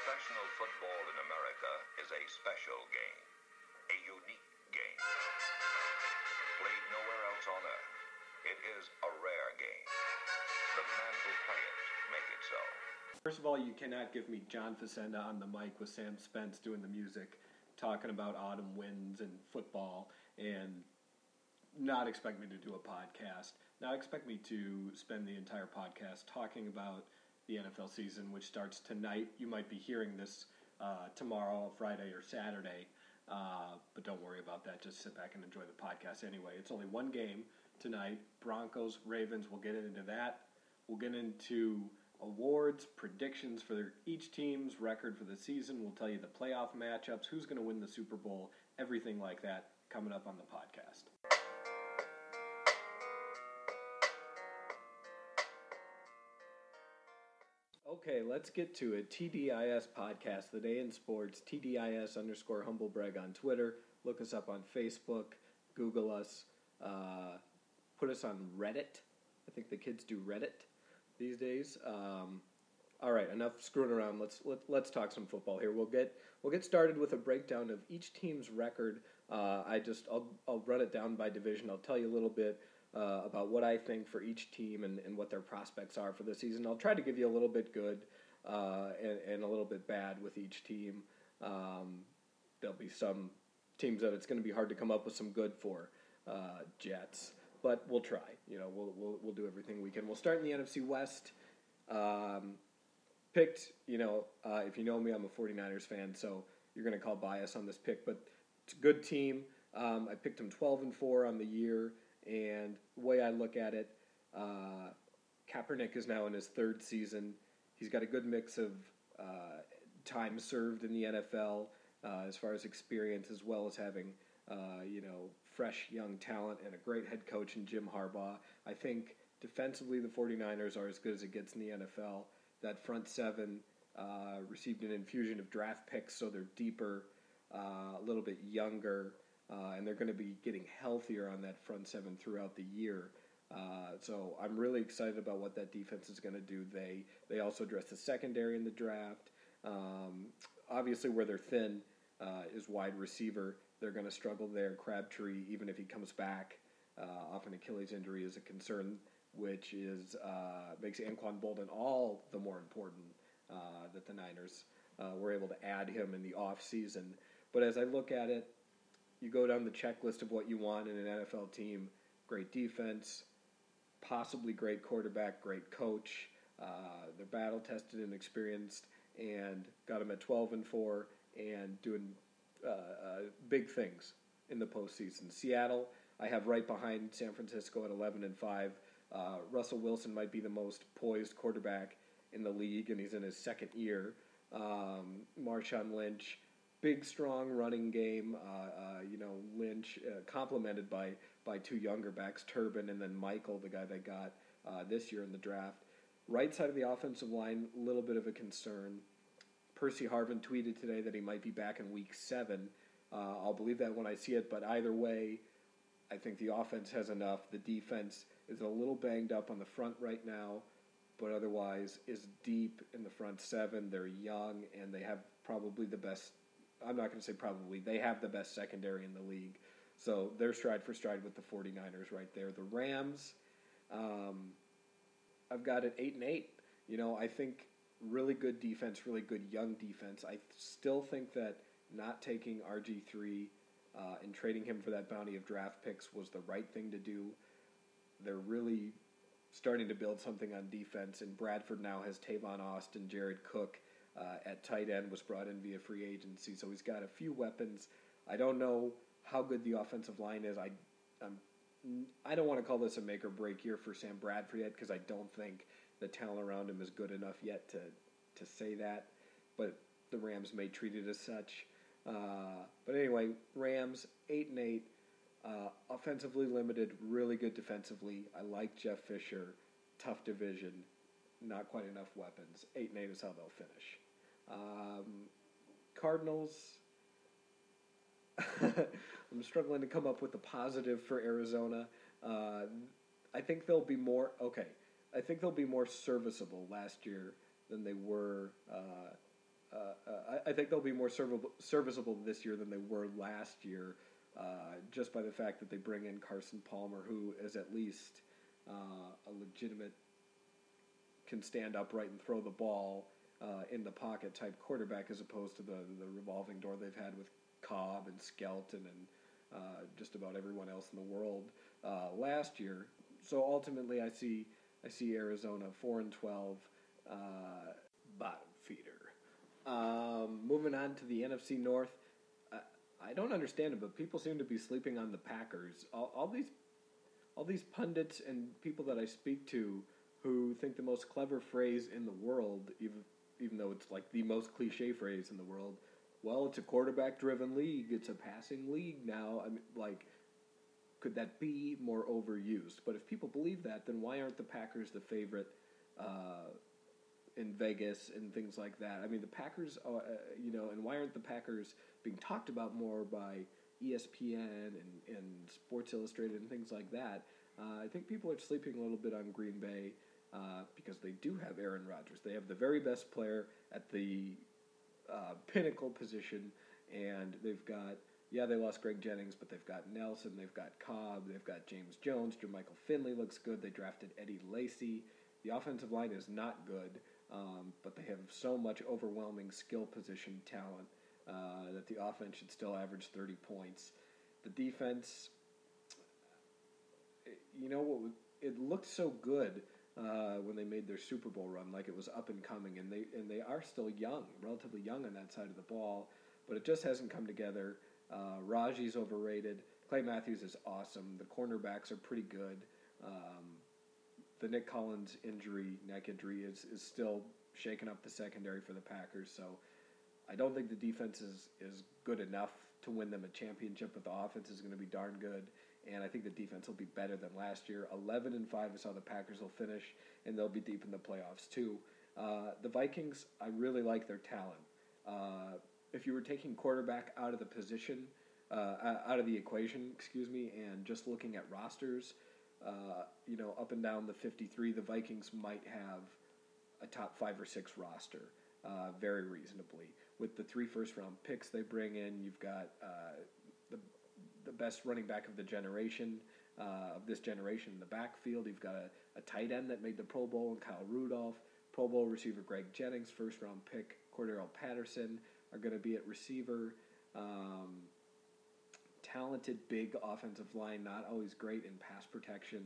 Professional football in America is a special game, a unique game. Played nowhere else on earth. It is a rare game. The men who play it make it so. First of all, you cannot give me John Facenda on the mic with Sam Spence doing the music, talking about autumn winds and football, and not expect me to do a podcast. Not expect me to spend the entire podcast talking about the NFL season, which starts tonight. You might be hearing this uh, tomorrow, Friday, or Saturday, uh, but don't worry about that. Just sit back and enjoy the podcast anyway. It's only one game tonight Broncos, Ravens. We'll get into that. We'll get into awards, predictions for each team's record for the season. We'll tell you the playoff matchups, who's going to win the Super Bowl, everything like that coming up on the podcast. Okay, let's get to it. TDIS podcast, the day in sports. TDIS underscore humble brag on Twitter. Look us up on Facebook. Google us. Uh, put us on Reddit. I think the kids do Reddit these days. Um, all right, enough screwing around. Let's let, let's talk some football here. We'll get we'll get started with a breakdown of each team's record. Uh, I just I'll I'll run it down by division. I'll tell you a little bit uh, about what I think for each team and, and what their prospects are for the season. I'll try to give you a little bit good uh, and, and, a little bit bad with each team. Um, there'll be some teams that it's going to be hard to come up with some good for. Uh, Jets, but we'll try. You know, we'll, we'll, we'll do everything we can. We'll start in the NFC West. Um, picked, you know, uh, if you know me, I'm a 49ers fan, so you're going to call bias on this pick, but it's a good team. Um, I picked them 12 and 4 on the year. And the way I look at it, uh, Kaepernick is now in his third season. He's got a good mix of uh, time served in the NFL uh, as far as experience, as well as having uh, you know fresh young talent and a great head coach in Jim Harbaugh. I think defensively the 49ers are as good as it gets in the NFL. That front seven uh, received an infusion of draft picks, so they're deeper, uh, a little bit younger uh, and they're going to be getting healthier on that front seven throughout the year. Uh, so I'm really excited about what that defense is going to do. They they also address the secondary in the draft. Um, obviously, where they're thin uh, is wide receiver. They're going to struggle there. Crabtree, even if he comes back, uh, off an Achilles injury is a concern, which is uh, makes Anquan Boldin all the more important uh, that the Niners were able to add him in the off season. But as I look at it, you go down the checklist of what you want in an NFL team great defense, possibly great quarterback, great coach. Uh, they're battle tested and experienced, and got them at 12 and 4 and doing uh, uh, big things in the postseason. Seattle, I have right behind San Francisco at 11 and 5. Uh, Russell Wilson might be the most poised quarterback in the league, and he's in his second year. Um, Marshawn Lynch big, strong running game. Uh, uh, you know, Lynch uh, complemented by by two younger backs, Turbin and then Michael, the guy they got uh, this year in the draft. Right side of the offensive line, a little bit of a concern. Percy Harvin tweeted today that he might be back in week seven. Uh, I'll believe that when I see it, but either way, I think the offense has enough. The defense is a little banged up on the front right now, but otherwise is deep in the front seven. They're young and they have probably the best I'm not going to say probably, they have the best secondary in the league. So they're stride for stride with the 49ers right there. The Rams, um, I've got an 8 and 8. You know, I think really good defense, really good young defense. I still think that not taking RG3 uh, and trading him for that bounty of draft picks was the right thing to do. They're really starting to build something on defense, and Bradford now has Tavon Austin, Jared Cook uh, at tight end was brought in via free agency, so he's got a few weapons. I don't know how good the offensive line is. I I'm, I don't want to call this a make or break year for Sam Bradford yet because I don't think the talent around him is good enough yet to to say that. But the Rams may treat it as such. Uh, but anyway, Rams eight and eight, uh, offensively limited, really good defensively. I like Jeff Fisher. Tough division, not quite enough weapons. Eight and eight is how they'll finish. Um, Cardinals. I'm struggling to come up with a positive for Arizona. Uh, I think they'll be more okay. I think they'll be more serviceable last year than they were uh, uh, I, I think they'll be more serviceable this year than they were last year, uh, just by the fact that they bring in Carson Palmer, who is at least uh, a legitimate, can stand upright and throw the ball uh, in the pocket type quarterback, as opposed to the the revolving door they've had with Kolb and Skelton and uh, just about everyone else in the world uh, last year. So ultimately, I see I see Arizona four and twelve, uh, bottom feeder. Um, moving on to the NFC North, I, I don't understand it, but people seem to be sleeping on the Packers. All, all these all these pundits and people that I speak to who think the most clever phrase in the world, even even though it's like the most cliche phrase in the world. Well, it's a quarterback-driven league. It's a passing league now. I mean, like, could that be more overused? But if people believe that, then why aren't the Packers the favorite uh, in Vegas and things like that? I mean, the Packers, uh you know, and why aren't the Packers being talked about more by ESPN and, and Sports Illustrated and things like that? Uh, I think people are sleeping a little bit on Green Bay uh, because they do have Aaron Rodgers. They have the very best player at the uh, pinnacle position, and they've got yeah they lost Greg Jennings, but they've got Nelson, they've got Cobb, they've got James Jones, Jermichael Finley looks good. They drafted Eddie Lacy. The offensive line is not good, um, but they have so much overwhelming skill position talent uh, that the offense should still average 30 points. The defense, you know what? It looked so good uh, when they made their Super Bowl run, like it was up and coming, and they and they are still young, relatively young on that side of the ball, but it just hasn't come together. Uh, Raji's overrated. Clay Matthews is awesome. The cornerbacks are pretty good. Um, the Nick Collins injury, neck injury, is is still shaking up the secondary for the Packers. So I don't think the defense is is good enough to win them a championship, but the offense is going to be darn good and I think the defense will be better than last year. Eleven and five is how the Packers will finish, and they'll be deep in the playoffs too. Uh, the Vikings, I really like their talent. Uh, if you were taking quarterback out of the position, uh, out of the equation, excuse me, and just looking at rosters, uh, you know, up and down the fifty-three, the Vikings might have a top five or six roster. Uh, very reasonably. With the three first round picks they bring in, you've got uh, the best running back of the generation, uh, of this generation in the backfield. You've got a, a tight end that made the Pro Bowl and Kyle Rudolph, Pro Bowl receiver Greg Jennings, first round pick Cordarrelle Patterson are going to be at receiver. Um, talented big offensive line, not always great in pass protection,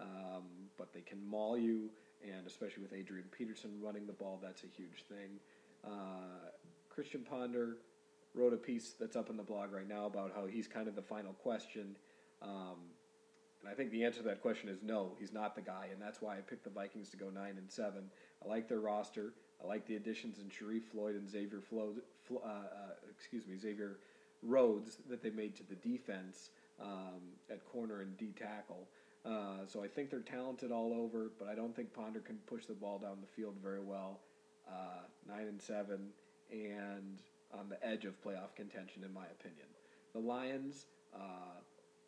um, but they can maul you, and especially with Adrian Peterson running the ball, that's a huge thing. Uh, Christian Ponder, wrote a piece that's up on the blog right now about how he's kind of the final question. Um, and I think the answer to that question is no, he's not the guy, and that's why I picked the Vikings to go nine and seven. I like their roster. I like the additions in Sharrif Floyd and Xavier Flo, uh, uh, excuse me, Xavier Rhodes that they made to the defense um, at corner and D tackle. Uh, so I think they're talented all over, but I don't think Ponder can push the ball down the field very well. Uh, nine and seven, and on the edge of playoff contention, in my opinion. The Lions, uh,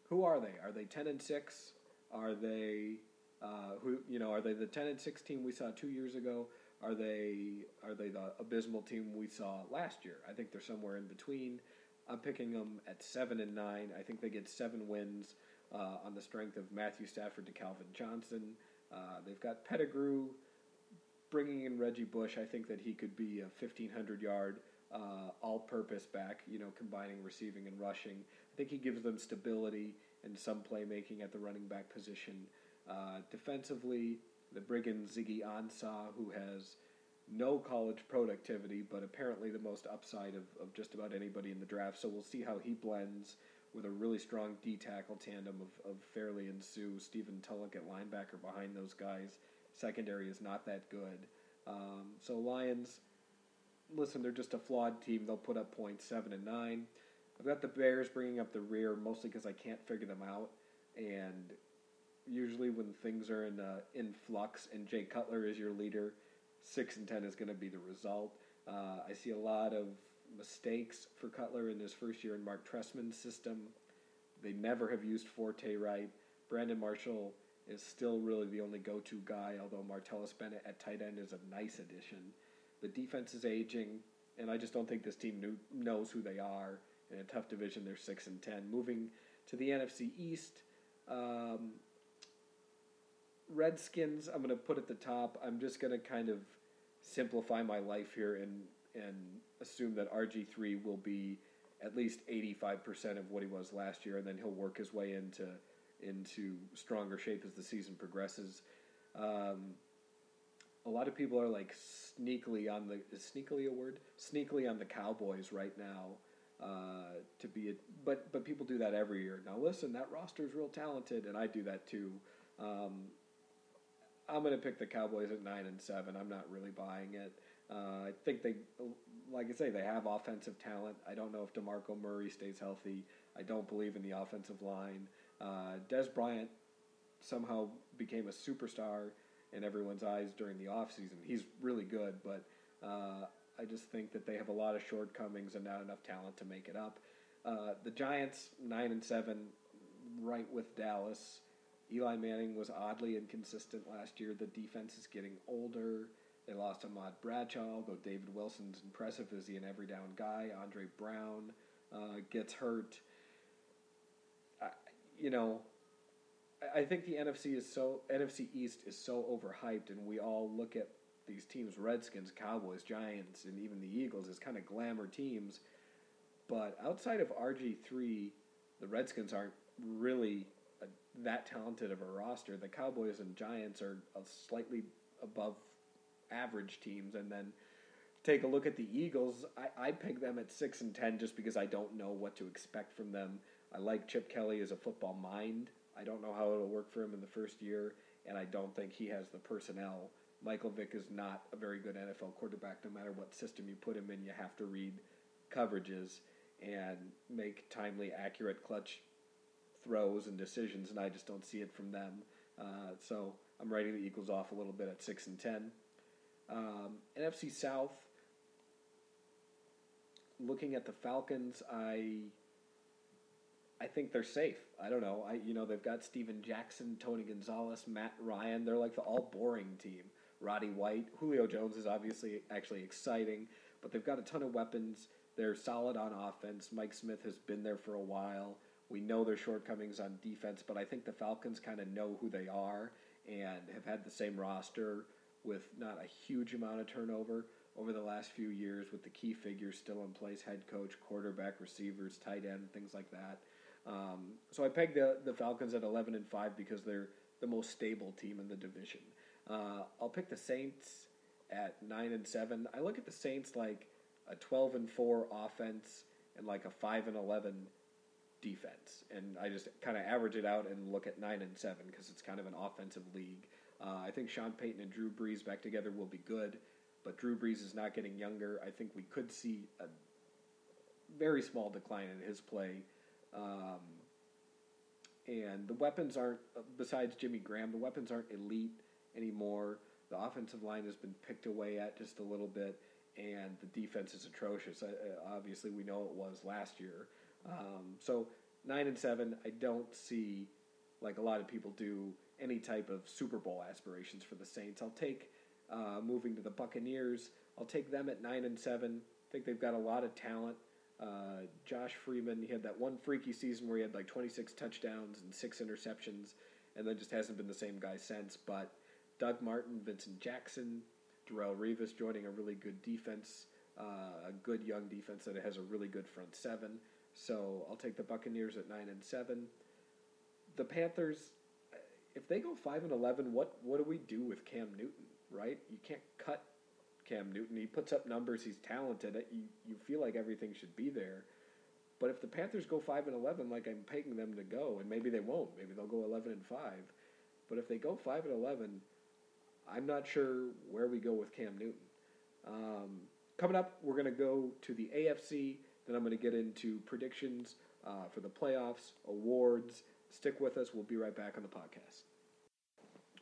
who are they? Are they ten and six? Are they uh, who you know? Are they the ten and six team we saw two years ago? Are they are they the abysmal team we saw last year? I think they're somewhere in between. I'm picking them at seven and nine. I think they get seven wins uh, on the strength of Matthew Stafford to Calvin Johnson. Uh, they've got Pettigrew bringing in Reggie Bush. I think that he could be a 1,500 yard uh, all-purpose back, you know, combining receiving and rushing. I think he gives them stability and some playmaking at the running back position. Uh, defensively, the brigand Ziggy Ansah, who has no college productivity, but apparently the most upside of, of just about anybody in the draft. So we'll see how he blends with a really strong D tackle tandem of, of Fairley and Suh, Stephen Tulloch at linebacker behind those guys. Secondary is not that good. Um, so Lions listen, they're just a flawed team. They'll put up points seven and nine. I've got the Bears bringing up the rear mostly because I can't figure them out, and usually when things are in uh, in flux and Jay Cutler is your leader, six and ten is going to be the result. Uh, I see a lot of mistakes for Cutler in his first year in Mark Trestman's system. They never have used Forte right. Brandon Marshall is still really the only go-to guy, although Martellus Bennett at tight end is a nice addition. The defense is aging. and I just don't think this team knew, knows who they are in a tough division. They're six and ten. Moving to the NFC East, um, Redskins. I'm going to put at the top. I'm just going to kind of simplify my life here and and assume that RG three will be at least 85% of what he was last year, and then he'll work his way into into stronger shape as the season progresses. Um, a lot of people are like sneakily on the is sneakily a word sneakily on the Cowboys right now uh, to be a, but but people do that every year. Now listen, that roster is real talented, and I do that too. Um, I'm going to pick the Cowboys at nine and seven. I'm not really buying it. Uh, I think they, like I say, they have offensive talent. I don't know if Demarco Murray stays healthy. I don't believe in the offensive line. Uh, Dez Bryant somehow became a superstar in everyone's eyes during the offseason. He's really good, but uh, I just think that they have a lot of shortcomings and not enough talent to make it up. Uh, the Giants, 9 and 7, right with Dallas. Eli Manning was oddly inconsistent last year. The defense is getting older. They lost Ahmad Bradshaw, though David Wilson's impressive. Is he an every down guy? Andre Brown uh, gets hurt. You know, I think the NFC is so NFC East is so overhyped, and we all look at these teams: Redskins, Cowboys, Giants, and even the Eagles as kind of glamour teams. But outside of RG three, the Redskins aren't really a, that talented of a roster. The Cowboys and Giants are slightly above average teams, and then take a look at the Eagles. I, I pick them at six and ten just because I don't know what to expect from them. I like Chip Kelly as a football mind. I don't know how it'll work for him in the first year, and I don't think he has the personnel. Michael Vick is not a very good NFL quarterback. No matter what system you put him in, you have to read coverages and make timely, accurate, clutch throws and decisions, and I just don't see it from them. Uh, so I'm writing the Eagles off a little bit at six and ten. Um, NFC South. Looking at the Falcons, I I think they're safe. I don't know. I you know they've got Steven Jackson, Tony Gonzalez, Matt Ryan. They're like the all boring team. Roddy White, Julio Jones is obviously actually exciting, but they've got a ton of weapons. They're solid on offense. Mike Smith has been there for a while. We know their shortcomings on defense, but I think the Falcons kind of know who they are and have had the same roster with not a huge amount of turnover over the last few years with the key figures still in place head coach, quarterback, receivers, tight end, things like that. Um, so I pegged the, the Falcons at 11 and 5 because they're the most stable team in the division. Uh, I'll pick the Saints at 9 and 7. I look at the Saints like a 12 and 4 offense and like a 5 and 11 defense. And I just kind of average it out and look at 9 and 7 because it's kind of an offensive league. Uh, I think Sean Payton and Drew Brees back together will be good, but Drew Brees is not getting younger. I think we could see a very small decline in his play um, and the weapons aren't, besides Jimmy Graham, the weapons aren't elite anymore. The offensive line has been picked away at just a little bit, and the defense is atrocious. Uh, obviously, we know it was last year. Um, so nine and seven, I don't see like a lot of people do any type of Super Bowl aspirations for the Saints. I'll take uh, moving to the Buccaneers. I'll take them at nine and seven. I think they've got a lot of talent. Uh, Josh Freeman, he had that one freaky season where he had like 26 touchdowns and six interceptions, and then just hasn't been the same guy since. But Doug Martin, Vincent Jackson, Darrelle Revis joining a really good defense, uh, a good young defense that has a really good front seven. So I'll take the Buccaneers at nine and seven. The Panthers, if they go five and eleven, what what do we do with Cam Newton? Right? You can't Cam Newton. He puts up numbers. He's talented. You you feel like everything should be there. But if the Panthers go five and eleven, like I'm picking them to go, and maybe they won't. Maybe they'll go eleven and five. But if they go five and eleven, I'm not sure where we go with Cam Newton. Um, coming up, we're going to go to the AFC. Then I'm going to get into predictions uh, for the playoffs, awards. Stick with us. We'll be right back on the podcast.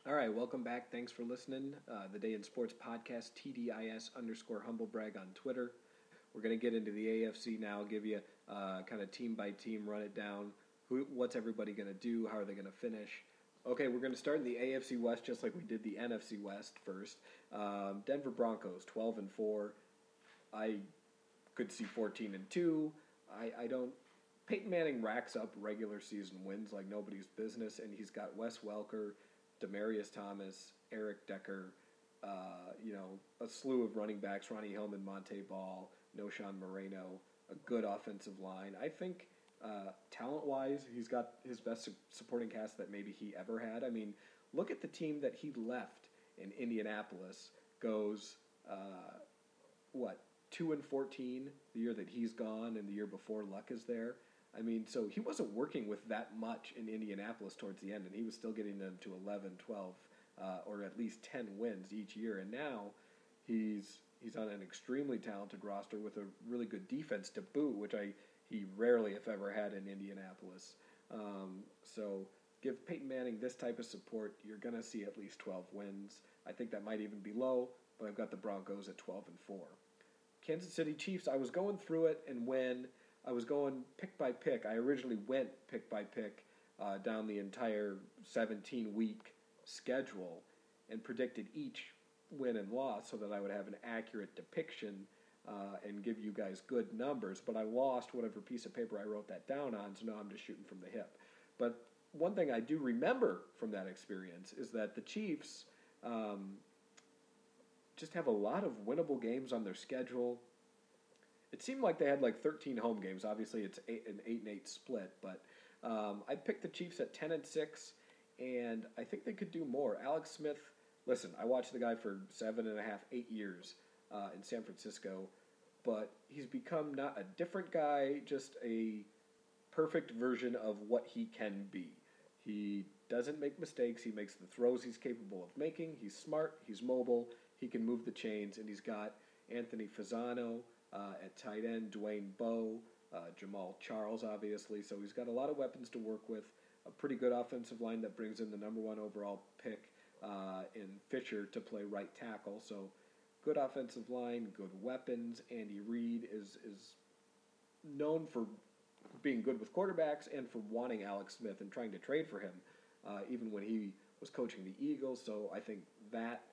All right, welcome back. Thanks for listening. Uh, the Day in Sports podcast, TDIS underscore humble brag on Twitter. We're going to get into the AFC now, give you uh, kind of team by team, run it down. Who, what's everybody going to do? How are they going to finish? Okay, we're going to start in the AFC West just like we did the NFC West first. Um, Denver Broncos, 12 and 4. I could see 14 and 2. I, I don't. Peyton Manning racks up regular season wins like nobody's business, and he's got Wes Welker, Demaryius Thomas, Eric Decker, uh, you know, a slew of running backs, Ronnie Hillman, Montee Ball, Knowshon Moreno, a good offensive line. I think uh, talent wise, he's got his best supporting cast that maybe he ever had. I mean, look at the team that he left in Indianapolis goes, uh, what, 2 and 14 the year that he's gone and the year before Luck is there. I mean, so he wasn't working with that much in Indianapolis towards the end, and he was still getting them to 11, 12, uh, or at least 10 wins each year. And now he's he's on an extremely talented roster with a really good defense to boot, which I he rarely, if ever, had in Indianapolis. Um, so give Peyton Manning this type of support, you're going to see at least 12 wins. I think that might even be low, but I've got the Broncos at 12 and 4. Kansas City Chiefs, I was going through it, and when I was going pick by pick, I originally went pick by pick uh, down the entire 17 week schedule and predicted each win and loss so that I would have an accurate depiction uh, and give you guys good numbers, but I lost whatever piece of paper I wrote that down on, so now I'm just shooting from the hip. But one thing I do remember from that experience is that the Chiefs um, just have a lot of winnable games on their schedule. It seemed like they had like 13 home games. Obviously, it's eight, an eight and eight split, but um, I picked the Chiefs at 10 and six, and I think they could do more. Alex Smith, listen, I watched the guy for seven and a half, eight years uh, in San Francisco, but he's become not a different guy, just a perfect version of what he can be. He doesn't make mistakes. He makes the throws he's capable of making. He's smart. He's mobile. He can move the chains, and he's got Anthony Fasano uh, at tight end, Dwayne Bowe, uh, Jamaal Charles, obviously. So he's got a lot of weapons to work with. A pretty good offensive line that brings in the number one overall pick uh, in Fisher to play right tackle. So good offensive line, good weapons. Andy Reid is is known for being good with quarterbacks and for wanting Alex Smith and trying to trade for him, uh, even when he was coaching the Eagles. So I think that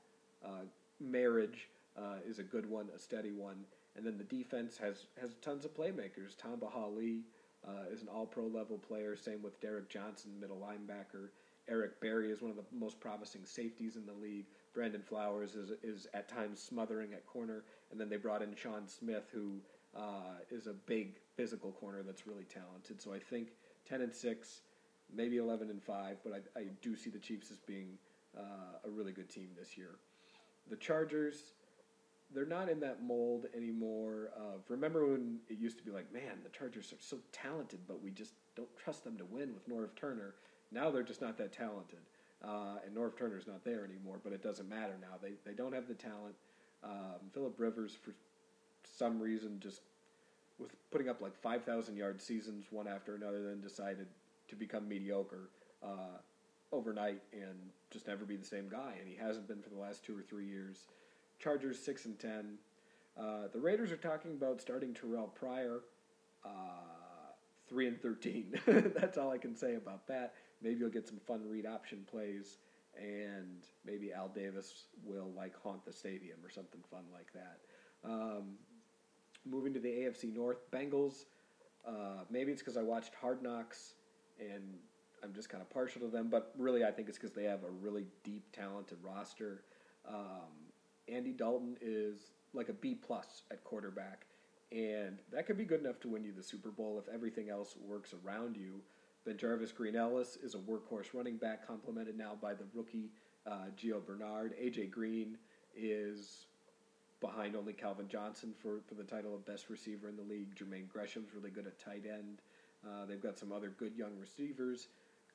uh, marriage uh, is a good one, a steady one. And then the defense has has tons of playmakers. Tamba Hali uh, is an All Pro level player. Same with Derrick Johnson, middle linebacker. Eric Berry is one of the most promising safeties in the league. Brandon Flowers is is at times smothering at corner, and then they brought in Sean Smith, who uh, is a big physical corner that's really talented. So I think ten and six, maybe eleven and five, but I, I do see the Chiefs as being uh, a really good team this year. The Chargers, they're not in that mold anymore. Of remember when it used to be like, man, the Chargers are so talented, but we just don't trust them to win with Norv Turner. Now they're just not that talented. Uh, and Norv Turner's not there anymore, but it doesn't matter now. They, they don't have the talent. Um, Philip Rivers, for some reason, just was putting up like 5,000 yard seasons one after another, then decided to become mediocre uh, overnight and just never be the same guy. And he hasn't been for the last two or three years. Chargers 6 and 10. Uh, the Raiders are talking about starting Terrelle Pryor. Uh, 3 and 13. That's all I can say about that. Maybe you'll get some fun read option plays, and maybe Al Davis will like haunt the stadium or something fun like that. Um, moving to the AFC North, Bengals. Uh, maybe it's because I watched Hard Knocks and I'm just kind of partial to them, but really I think it's because they have a really deep, talented roster. Um, Andy Dalton is like a B plus at quarterback, and that could be good enough to win you the Super Bowl if everything else works around you. Then Jarvis Green Ellis is a workhorse running back, complemented now by the rookie uh, Gio Bernard. AJ Green is behind only Calvin Johnson for, for the title of best receiver in the league. Jermaine Gresham's really good at tight end. Uh, they've got some other good young receivers,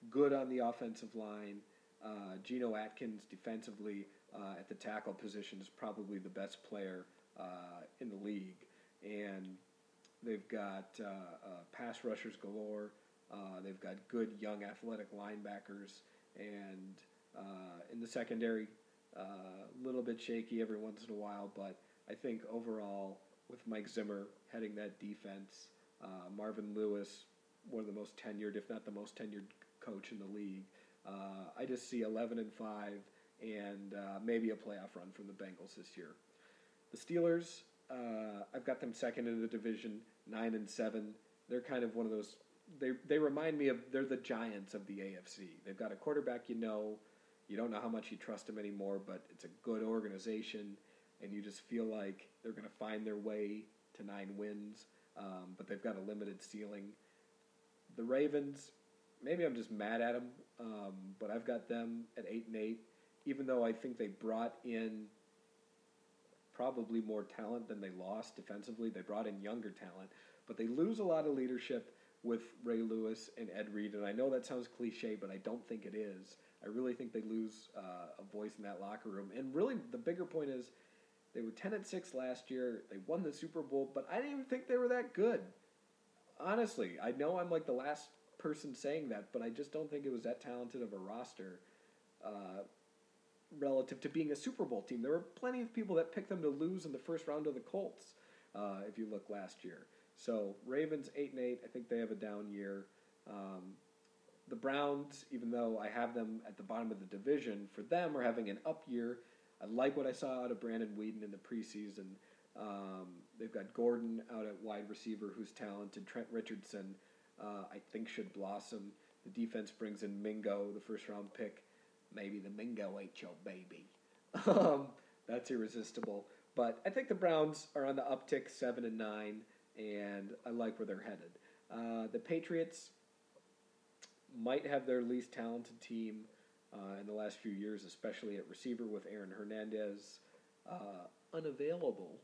good on the offensive line. Uh, Geno Atkins defensively uh, at the tackle position is probably the best player uh, in the league. And they've got uh, uh, pass rushers galore. Uh, they've got good young athletic linebackers, and in the secondary, a little bit shaky every once in a while. But I think overall, with Mike Zimmer heading that defense, Marvin Lewis, one of the most tenured, if not the most tenured coach in the league. Uh, I just see 11 and five, and maybe a playoff run from the Bengals this year. The Steelers, Uh, I've got them second in the division, nine and seven. They're kind of one of those. They they remind me of they're the Giants of the AFC. They've got a quarterback you know, you don't know how much you trust him anymore, but it's a good organization, and you just feel like they're going to find their way to nine wins. Um, but they've got a limited ceiling. The Ravens, maybe I'm just mad at them, um, but I've got them at eight and eight. Even though I think they brought in probably more talent than they lost defensively, they brought in younger talent, but they lose a lot of leadership with Ray Lewis and Ed Reed. And I know that sounds cliche, but I don't think it is. I really think they lose uh, a voice in that locker room. And really, the bigger point is they were 10 and 6 last year. They won the Super Bowl, but I didn't even think they were that good. Honestly, I know I'm like the last person saying that, but I just don't think it was that talented of a roster uh, relative to being a Super Bowl team. There were plenty of people that picked them to lose in the first round of the Colts, uh, if you look last year. So Ravens 8 and 8, I think they have a down year. Um, the Browns, even though I have them at the bottom of the division, for them are having an up year. I like what I saw out of Brandon Weeden in the preseason. Um, they've got Gordon out at wide receiver, who's talented. Trent Richardson, uh, I think, should blossom. The defense brings in Mingo, the first round pick. Maybe the Mingo ain't your baby. um, that's irresistible. But I think the Browns are on the uptick, seven and nine, and I like where they're headed. Uh, the Patriots might have their least talented team uh, in the last few years, especially at receiver with Aaron Hernandez uh, unavailable.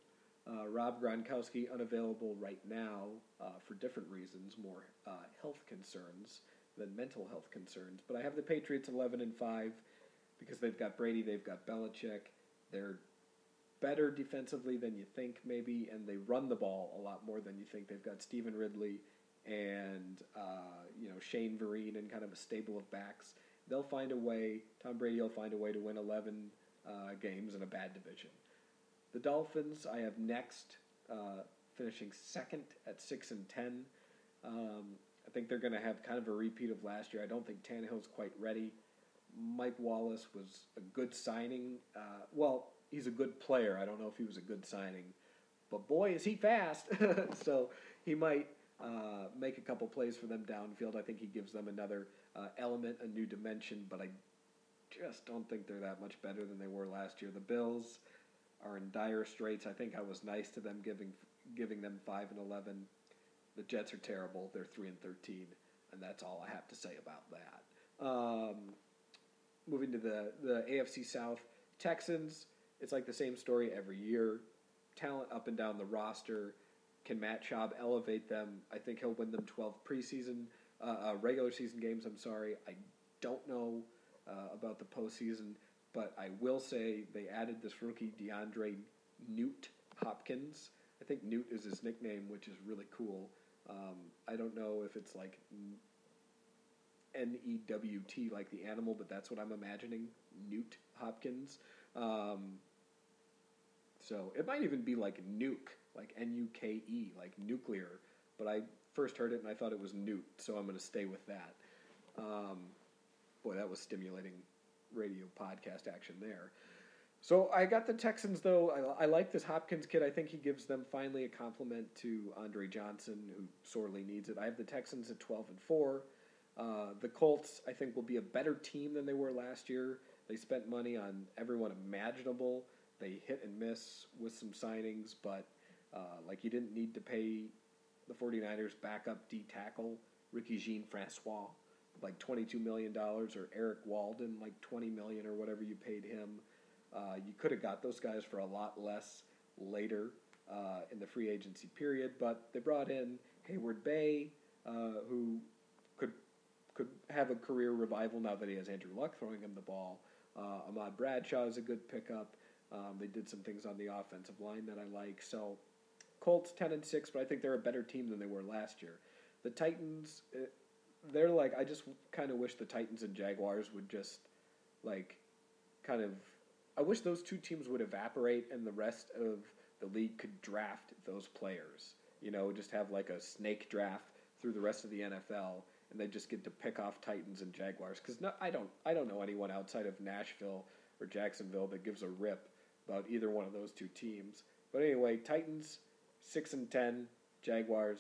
Uh, Rob Gronkowski unavailable right now uh, for different reasons, more uh, health concerns than mental health concerns. But I have the Patriots eleven and five because they've got Brady, they've got Belichick. They're better defensively than you think, maybe, and they run the ball a lot more than you think. They've got Stevan Ridley and uh, you know Shane Vereen and kind of a stable of backs. They'll find a way. Tom Brady will find a way to win 11 uh, games in a bad division. The Dolphins, I have next, uh, finishing second at six and ten. Um, I think they're going to have kind of a repeat of last year. I don't think Tannehill's quite ready. Mike Wallace was a good signing. Uh, well, he's a good player. I don't know if he was a good signing, but boy, is he fast. so he might uh, make a couple plays for them downfield. I think he gives them another uh, element, a new dimension, but I just don't think they're that much better than they were last year. The Bills are in dire straits. I think I was nice to them giving giving them five and eleven. The Jets are terrible. They're three and thirteen, and that's all I have to say about that. Um, moving to the the AFC South, Texans. It's like the same story every year. Talent up and down the roster. Can Matt Schaub elevate them? I think he'll win them 12 preseason, uh, uh, regular season games. I'm sorry. I don't know uh, about the postseason, but I will say they added this rookie, DeAndre Newt Hopkins. I think Newt is his nickname, which is really cool. Um, I don't know if it's like N E W T, like the animal, but that's what I'm imagining. Newt Hopkins. Um, so it might even be like nuke, like N U K E, like nuclear. But I first heard it and I thought it was newt, so I'm going to stay with that. Um, boy, that was stimulating radio podcast action there. So I got the Texans though. I, I, like this Hopkins kid. I think he gives them finally a compliment to Andre Johnson, who sorely needs it. I have the Texans at twelve and four. Uh, the Colts, I think, will be a better team than they were last year. They spent money on everyone imaginable. They hit and miss with some signings, but uh, like you didn't need to pay the 49ers backup D tackle Ricky Jean Francois like $22 million or Erik Walden like 20 million or whatever you paid him. Uh, you could have got those guys for a lot less later uh, in the free agency period, but they brought in Heyward-Bey, uh, who could could have a career revival now that he has Andrew Luck throwing him the ball. Uh, Ahmad Bradshaw is a good pickup. Um, they did some things on the offensive line that I like. So Colts ten and six, but I think they're a better team than they were last year. The Titans, eh, they're like I just kind of wish the Titans and Jaguars would just like kind of. I wish those two teams would evaporate and the rest of the league could draft those players. You know, just have like a snake draft through the rest of the NFL, and they just get to pick off Titans and Jaguars. Because no, I don't, I don't know anyone outside of Nashville or Jacksonville that gives a rip about either one of those two teams. But anyway, Titans six and ten, Jaguars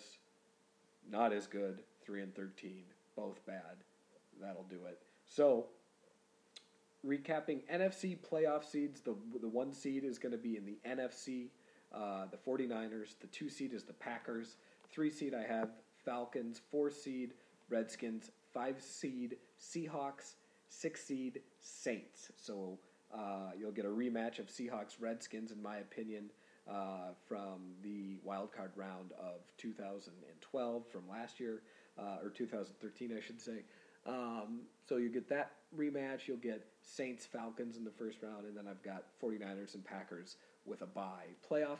not as good, three and thirteen, both bad. That'll do it. So, recapping NFC playoff seeds, the the one seed is going to be in the NFC, uh, the 49ers. The two seed is the Packers. Three seed I have Falcons. Four seed Redskins. Five seed Seahawks. Six seed Saints. So uh, you'll get a rematch of Seahawks Redskins, in my opinion, uh, from the wild card round of 2012 from last year, uh, or 2013, I should say. Um, so you get that rematch. You'll get Saints Falcons in the first round, and then I've got 49ers and Packers with a bye. Playoff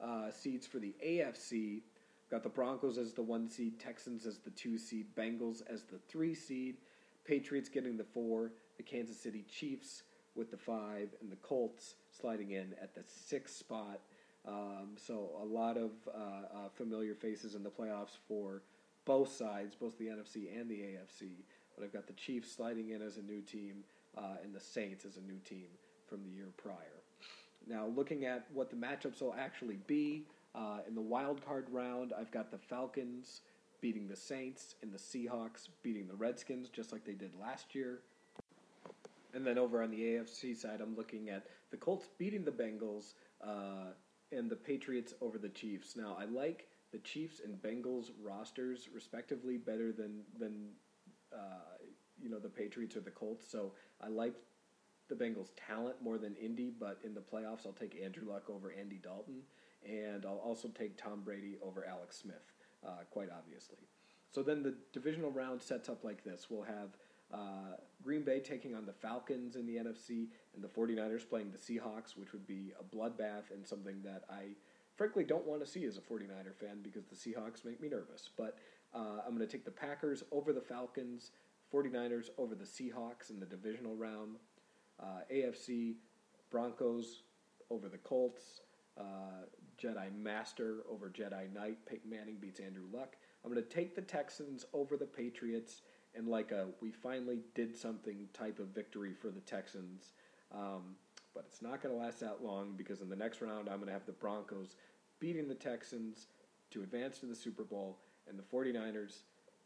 uh, seeds for the AFC. Got the Broncos as the one seed, Texans as the two seed, Bengals as the three seed, Patriots getting the four, the Kansas City Chiefs with the five, and the Colts sliding in at the sixth spot. Um, so a lot of uh, uh, familiar faces in the playoffs for both sides, both the NFC and the AFC. But I've got the Chiefs sliding in as a new team, uh, and the Saints as a new team from the year prior. Now, looking at what the matchups will actually be uh, in the wild card round, I've got the Falcons beating the Saints and the Seahawks beating the Redskins, just like they did last year. And then over on the AFC side, I'm looking at the Colts beating the Bengals uh, and the Patriots over the Chiefs. Now, I like the Chiefs and Bengals rosters respectively better than than uh, you know the Patriots or the Colts. So I like the Bengals' talent more than Indy, but in the playoffs, I'll take Andrew Luck over Andy Dalton, and I'll also take Tom Brady over Alex Smith, uh, quite obviously. So then the divisional round sets up like this. We'll have uh, Green Bay taking on the Falcons in the NFC, and the 49ers playing the Seahawks, which would be a bloodbath and something that I frankly don't want to see as a 49er fan because the Seahawks make me nervous. But uh, I'm going to take the Packers over the Falcons, 49ers over the Seahawks in the divisional round, uh, AFC Broncos over the Colts, uh, Jedi Master over Jedi Knight. Peyton Manning beats Andrew Luck. I'm going to take the Texans over the Patriots and like a we finally did something type of victory for the Texans. Um, but it's not going to last that long because in the next round I'm going to have the Broncos beating the Texans to advance to the Super Bowl and the 49ers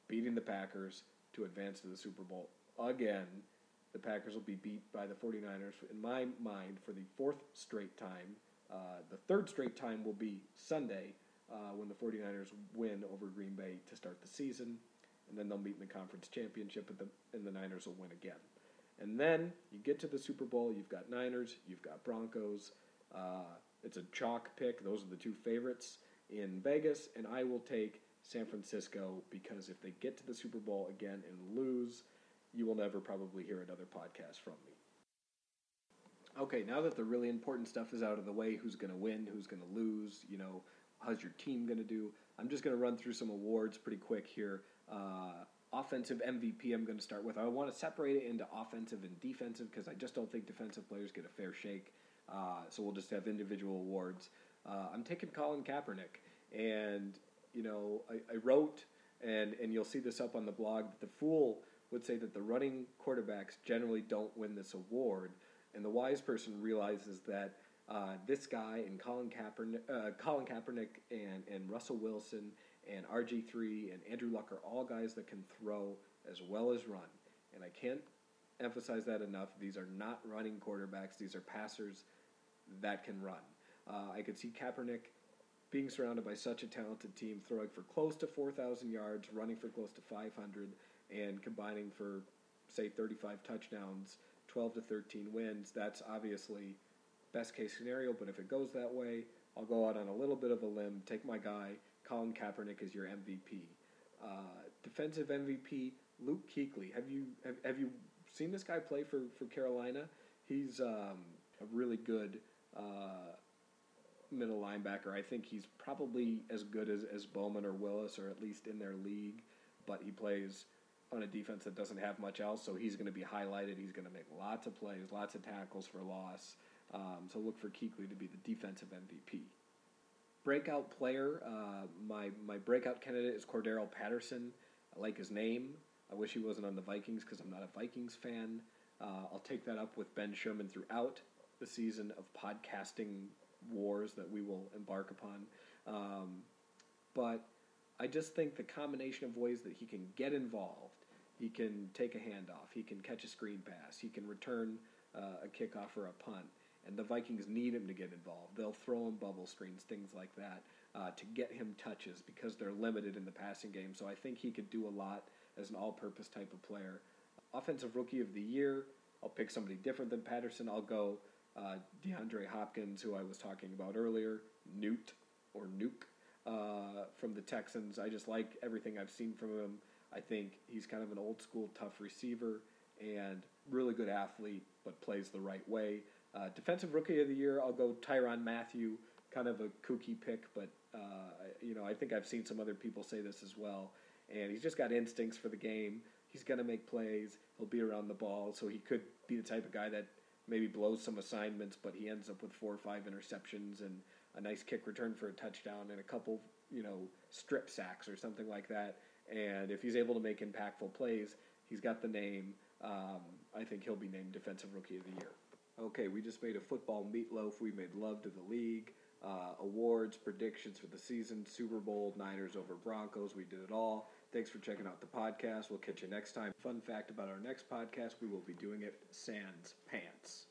beating the Packers to advance to the Super Bowl again. The Packers will be beat by the 49ers, in my mind, for the fourth straight time. Uh, the third straight time will be Sunday uh, when the 49ers win over Green Bay to start the season. And then they'll meet in the conference championship, and the, and the Niners will win again. And then you get to the Super Bowl, you've got Niners, you've got Broncos. Uh, it's a chalk pick. Those are the two favorites in Vegas, and I will take San Francisco because if they get to the Super Bowl again and lose, you will never probably hear another podcast from me. Okay, now that the really important stuff is out of the way, who's going to win, who's going to lose, you know, how's your team going to do? I'm just going to run through some awards pretty quick here. Uh, offensive MVP, I'm going to start with. I want to separate it into offensive and defensive because I just don't think defensive players get a fair shake. Uh, so we'll just have individual awards. Uh, I'm taking Colin Kaepernick, and you know, I, I, wrote, and and you'll see this up on the blog. That the fool would say that the running quarterbacks generally don't win this award, and the wise person realizes that uh, this guy and Colin Kaepernick, uh, Colin Kaepernick and and Russell Wilson and RG3 and Andrew Luck are all guys that can throw as well as run, and I can't emphasize that enough. These are not running quarterbacks; these are passers that can run. Uh, I could see Kaepernick being surrounded by such a talented team, throwing for close to 4,000 yards, running for close to 500, and combining for, say, 35 touchdowns, 12 to 13 wins. That's obviously best case scenario, but if it goes that way, I'll go out on a little bit of a limb, take my guy, Colin Kaepernick as your MVP. Uh, defensive MVP, Luke Kuechly. Have you have, have you seen this guy play for, for Carolina? He's um, a really good uh, middle linebacker. I think he's probably as good as, as Bowman or Willis, or at least in their league, but he plays on a defense that doesn't have much else, so he's going to be highlighted. He's going to make lots of plays, lots of tackles for loss. Um, so look for Kuechly to be the defensive MVP. Breakout player, uh, my, my breakout candidate is Cordarrelle Patterson. I like his name. I wish he wasn't on the Vikings because I'm not a Vikings fan. Uh, I'll take that up with Ben Sherman throughout the season of podcasting wars that we will embark upon. Um, but I just think the combination of ways that he can get involved, he can take a handoff, he can catch a screen pass, he can return uh, a kickoff or a punt, and the Vikings need him to get involved. They'll throw him bubble screens, things like that, uh, to get him touches because they're limited in the passing game. So I think he could do a lot as an all-purpose type of player. Offensive Rookie of the Year, I'll pick somebody different than Patterson. I'll go uh, DeAndre Hopkins, who I was talking about earlier, Newt or Nuke uh, from the Texans. I just like everything I've seen from him. I think he's kind of an old school, tough receiver and really good athlete, but plays the right way. Uh, defensive Rookie of the Year, I'll go Tyrann Mathieu, Kind of a kooky pick, but uh, you know I think I've seen some other people say this as well. And he's just got instincts for the game. He's going to make plays. He'll be around the ball, so he could be the type of guy that maybe blows some assignments, but he ends up with four or five interceptions and a nice kick return for a touchdown and a couple, you know, strip sacks or something like that. And if he's able to make impactful plays, he's got the name. Um, I think he'll be named Defensive Rookie of the Year. Okay, we just made a football meatloaf. We made love to the league. Uh, awards, predictions for the season, Super Bowl, Niners over Broncos. We did it all. Thanks for checking out the podcast. We'll catch you next time. Fun fact about our next podcast we will be doing it sans pants.